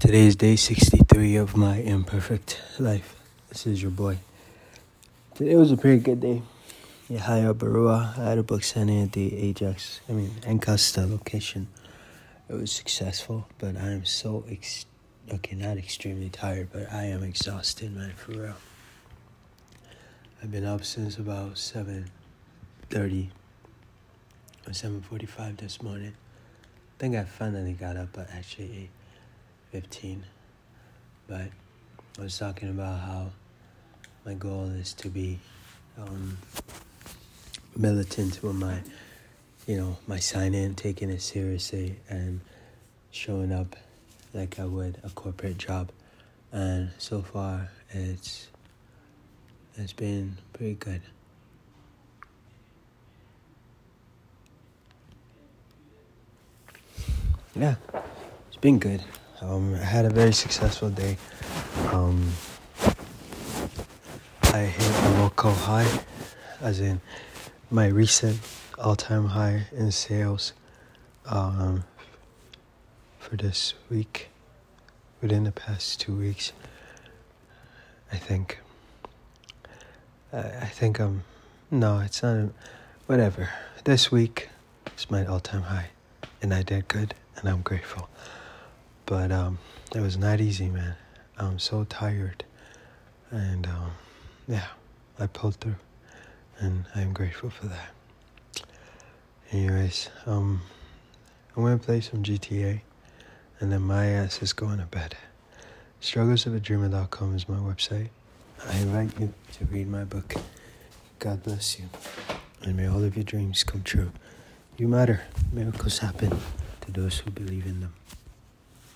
Today is day 63 of my imperfect life. This is your boy. Today was a pretty good day. Yahya Barua. I had a book signing at the Ajax, I mean, Ancaster location. It was successful, but I am so, ex- okay, not extremely tired, but I am exhausted, man, for real. I've been up since about 7.30 or 7.45 this morning. I think I finally got up at actually 8.15. But I was talking about how my goal is to be um, militant with my, you know, my sign in, taking it seriously and showing up like I would a corporate job. And so far, it's it's been pretty good. Yeah, it's been good. Um, I had a very successful day. Um, I hit a local high, as in my recent all-time high in sales um, for this week, within the past two weeks. I think. I, I think I'm. No, it's not. Whatever. This week is my all-time high, and I did good, and I'm grateful. But um, it was not easy, man. I'm so tired, and um, yeah, I pulled through, and I'm grateful for that. Anyways, um, I'm gonna play some GTA, and then my ass is going to bed. Strugglesofadreamer.com is my website. I invite you to read my book. God bless you, and may all of your dreams come true. You matter. Miracles happen to those who believe in them.